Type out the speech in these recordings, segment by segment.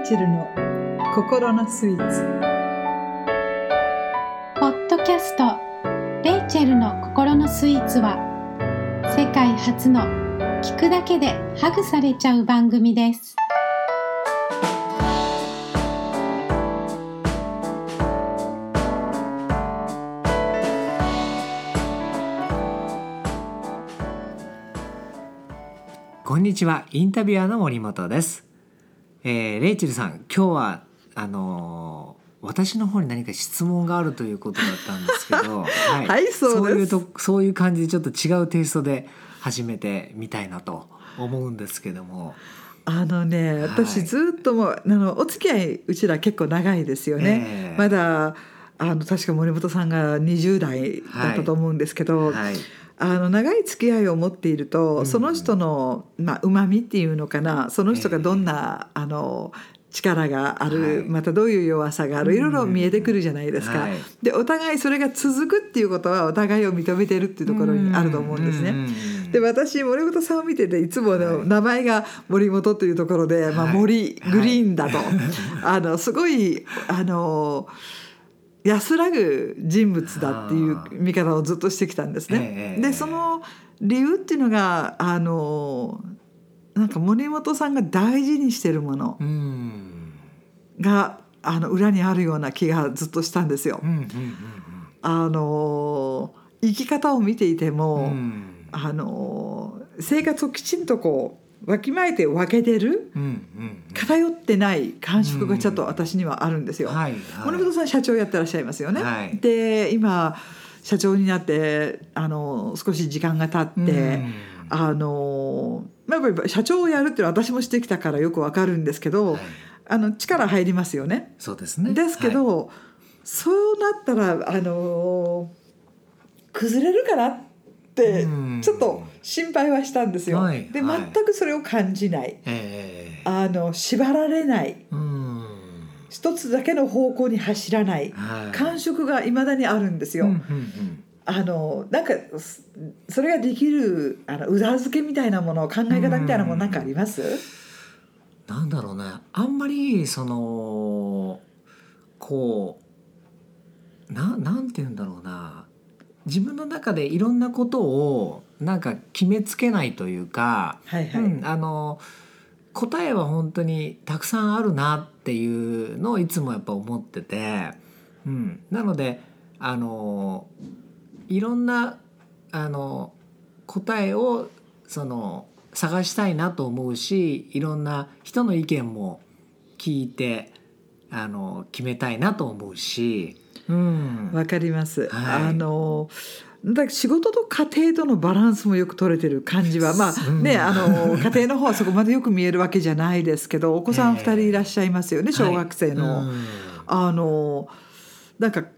レイチェルの心のスイーツポッドキャスト「レイチェルの心のスイーツは」世界初の聞くだけでハグされちゃう番組です。こんにちは、インタビュアーの森本です。えーレイチェルさん、今日はあのー私の方に何か質問があるということだったんですけど、は はいそういうとそういう感じでちょっと違うテイストで始めてみたいなと思うんですけども、あのねはい。私ずっともうあのお付き合いうちら結構長いですよね、ええ。まだあの確か森本さんが20代だったと思うんですけど、はい、あの長い付き合いを持っていると、うん。その人のまあ旨味っていうのかなその人がどんな、あの力がある、はい。またどういう弱さがあるいろいろ見えてくるじゃないですか。はい。でお互いそれが続くっていうことはお互いを認めてるっていうところにあると思うんですね。ねで私森本さんを見てていつもの名前が森本というところで、まあ、はい。森グリーンだと、あのすごいあの安らぐ人物だっていう見方をずっとしてきたんですね。ええでその理由っていうのがあのなんか森本さんが大事にしてるものうん。があの裏にあるような気がずっとしたんですよ。あの生き方を見ていても、あの生活をきちんとこうわきまえて分けてる？うんうん偏ってない感触がちょっと私にはあるんですよ。はいはい森本さん社長やってらっしゃいますよね。はいで今社長になってあの少し時間が経って、うんあのまあやっぱり社長をやるっていうのは私もしてきたからよくわかるんですけど、はいあの力入りますよね。そうですね。ですけど、そうなったらあの崩れるかなってうん。ちょっと心配はしたんですよ。で、全くそれを感じない。ええあの縛られない。うん。一つだけの方向に走らない。はい。感触がいまだにあるんですよ。うんうんうん。あのなんかそそれができるあの裏付けみたいなもの考え方みたいなものなんかあります？なんだろうね。あんまりそのこうななんて言うんだろうな自分の中でいろんなことをなんか決めつけないというか、はいはい。うん、あの答えは本当にたくさんあるなっていうのをいつもやっぱ思ってて、うん、なのであのいろんなあの答えをその探したいなと思うしいろんな人の意見も聞いてあの決めたいなと思うし、うん、わかります。はい。あのだ仕事と家庭とのバランスもよく取れてる感じはまあうんねあの家庭の方はそこまでよく見えるわけじゃないですけど お子さん2人いらっしゃいますよね、小学生の。はい。うん。あのなんかか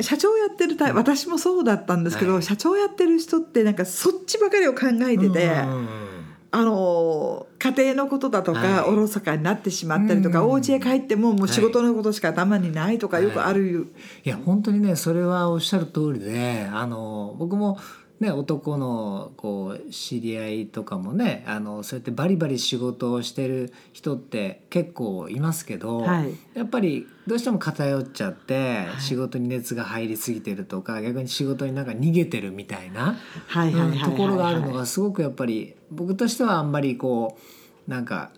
社長やってるタイ私もそうだったんですけど、はい。社長やってる人ってなんかそっちばかりを考えてて、うん。あの家庭のことだとか、はい。おろそかになってしまったりとか、うん。お家へ帰ってももう仕事のことしか頭にないとかよくある、いや本当にねそれはおっしゃる通りであの僕もね男のこう知り合いとかもねあのそうやってバリバリ仕事をしてる人って結構いますけど、はい。やっぱりどうしても偏っちゃって、はい。仕事に熱が入りすぎてるとか逆に仕事になんか逃げてるみたいなところがあるのがすごくやっぱり僕としてはあんまりこうなんか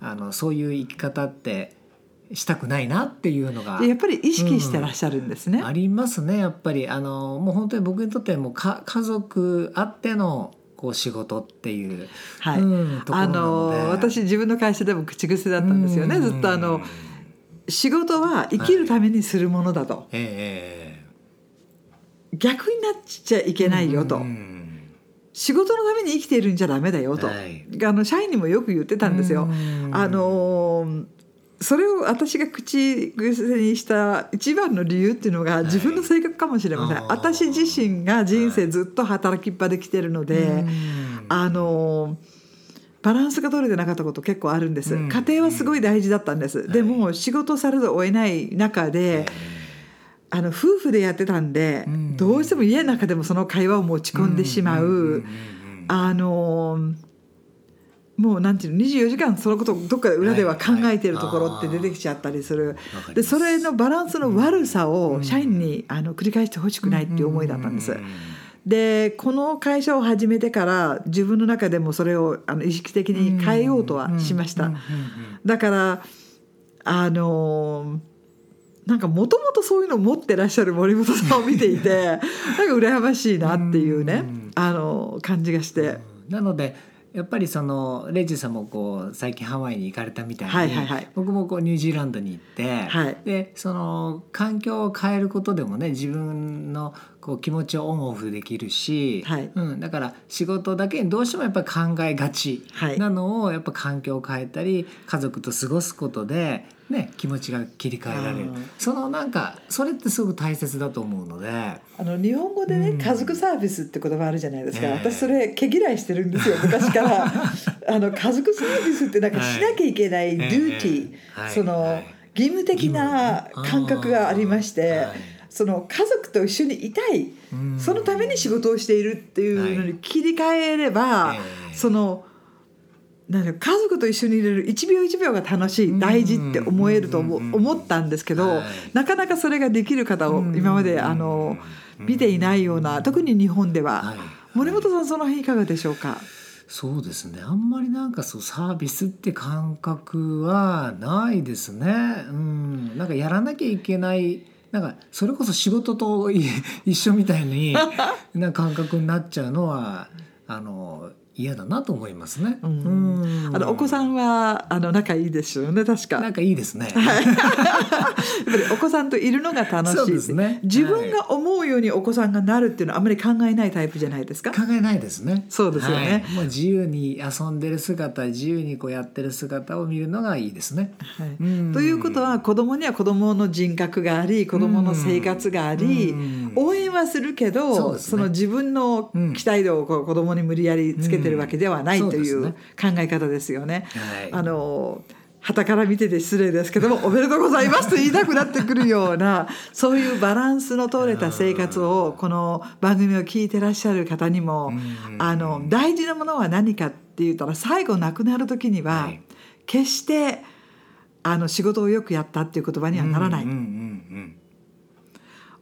あのそういう生き方ってしたくないなっていうのがでやっぱり意識してらっしゃるんですね。ありますねやっぱり。あのもう本当に僕にとってはもうか家族あってのこう仕事っていう、はい。うんところあなの私自分の会社でも口癖だったんですよね、うん。ずっとあの仕事は生きるためにするものだと、え逆になっちゃいけえないよと、うん仕事のために生きているんじゃダメだよと、はい。あの社員にもよく言ってたんですよ。うん。あのそれを私が口癖にした一番の理由っていうのがい。自分の性格かもしれません、あー。私自身が人生ずっと働きっぱで来てるので、うん。あのバランスが取れてなかったこと結構あるんです、うん。家庭はすごい大事だったんです、でも仕事されざるを得ない中で、あの夫婦でやってたんで、うん。どうしても家の中でもその会話を持ち込んでしまう、んんんんあのもうなんていうの24時間そのことをどっかで裏では考えてるところって出てきちゃったりする、でそれのバランスの悪さうん。を社員にあの繰り返してほしくないっていう思いだったんです。ううでこの会社を始めてから自分の中でもそれをあの意識的に変えようとはしました。うんうんうんだからあのなんかもともとそういうのを持ってらっしゃる森本さんを見ていて なんか羨ましいなっていうねうん。あの感じがして。なのでやっぱりそのレイジさんもこう最近ハワイに行かれたみたいに、はいはいはい。僕もこうニュージーランドに行って、はい。でその環境を変えることでもね自分のこう気持ちをオンオフできるし、はい。うん、だから仕事だけにどうしてもやっぱり考えがちはい。なのをやっぱ環境を変えたり家族と過ごすことで、ね、気持ちが切り替えられる。うん。そのなんかそれってすごく大切だと思うので。あの日本語でね、うん。家族サービスって言葉あるじゃないですか、ええ。私それ毛嫌いしてるんですよ 昔から。あの家族サービスってなんかしなきゃいけないデューティー、その、はい。義務的な感覚がありまして、はい。その家族と一緒にいたい、うん。そのために仕事をしているっていうのに切り替えれば、ええ。そのなんだろう家族と一緒にいれる一秒一秒が楽しい大事って思えると思,、うん。思ったんですけど、はい。なかなかそれができる方を今まであの見ていないような特に日本では、はい。森本さんその辺いかがでしょうか？そうですね。あんまりなんかそうサービスって感覚はないですね。うん、なんかやらなきゃいけないなんかそれこそ仕事とい一緒みたいに な感覚になっちゃうのはあの嫌だなと思いますね。あのお子さんはあの仲いいですよね確か。なんかいいですね。やっぱりお子さんといるのが楽しいですね自分が思うようにお子さんがなるっていうのはあんまり考えないタイプじゃないですか。考えないですね。そうですよねはいもう自由に遊んでる姿、自由にこうやってる姿を見るのがいいですね。はいうんということは子供には子供の人格があり子供の生活がありうん応援はするけどその自分の期待度をこう子供に無理やりつけてるわけではないうんという考え方ですよね。はい。あの旗から見てて失礼ですけども「おめでとうございます」と言いたくなってくるような そういうバランスの取れた生活をこの番組を聞いてらっしゃる方にもうんあの大事なものは何かって言ったら最後亡くなる時にははい。決してあの仕事をよくやったっていう言葉にはならない、うんうんうん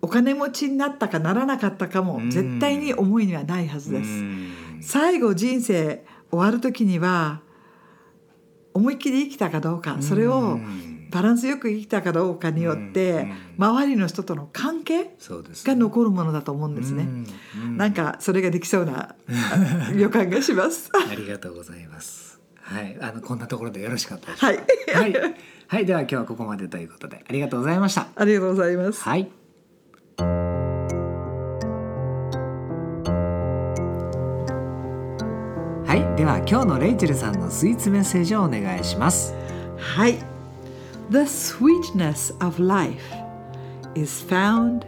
お金持ちになったかならなかったかもうん絶対に思いにはないはずうんです。うん最後人生終わる時には思いっきり生きたかどうかそれうをんバランスよく生きたかどうかによって周りの人との関係が残るものだと思うんですね。なんかそれができそうなあ 予感がします。ありがとうございます。はい、あのこんなところでよろしかったはい、か。はい、はい、では今日はここまでということでありがとうございました。ありがとうございます。はい。は今日のレイチェルさんのスイーツメッセージをお願いします。はい。The sweetness of life is found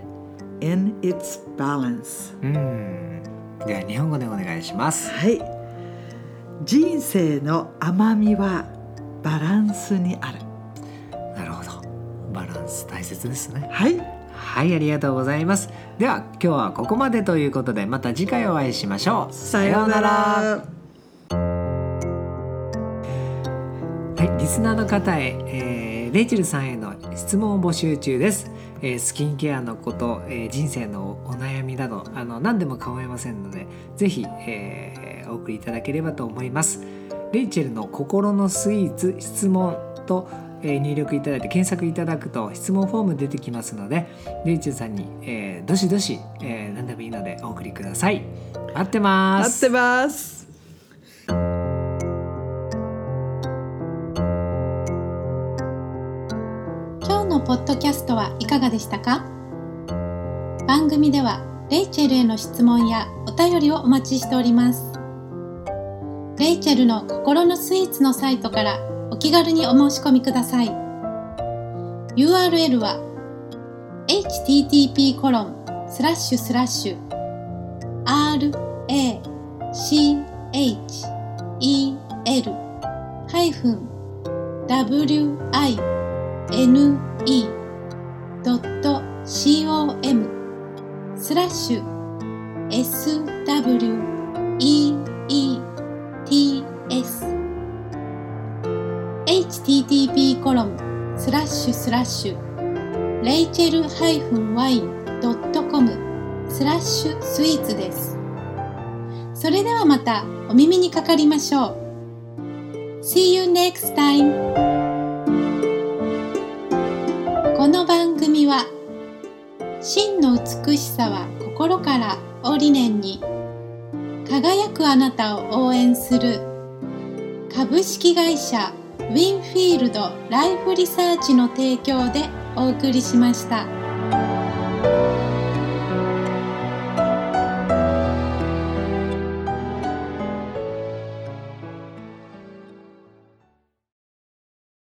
in its balance. うん。では日本語でお願いします。はい。人生の甘みはバランスにある。なるほど。バランス大切ですね。はい。はい、ありがとうございます。では今日はここまでということでまた次回お会いしましょう。さようなら。はい、リスナーの方へ、えーレイチェルさんへの質問を募集中です。えースキンケアのこと、えー人生のお悩みなどあの何でも構いませんのでぜひ、えーお送りいただければと思います。レイチェルの心のスイーツ質問と、えー入力いただいて検索いただくと質問フォーム出てきますのでレイチェルさんに、えーどしどし、えー何でもいいのでお送りください。待ってます。待ってます。ポッドキャストはいかがでしたか？番組ではレイチェルへの質問やお便りをお待ちしております。レイチェルの心のスイーツのサイトからお気軽にお申し込みください。URL は http コロンスラッシュスラッシュ rachel-wi ne.com スラッシュ sweets http コロンスラッシュスラッシュレイチェル -wine.com スラッシュスイーツです。それではまたお耳にかかりましょう。See you next time. この番組は真の美しさは心からを理念に輝くあなたを応援する株式会社ウィンフィールドライフリサーチの提供でお送りしました。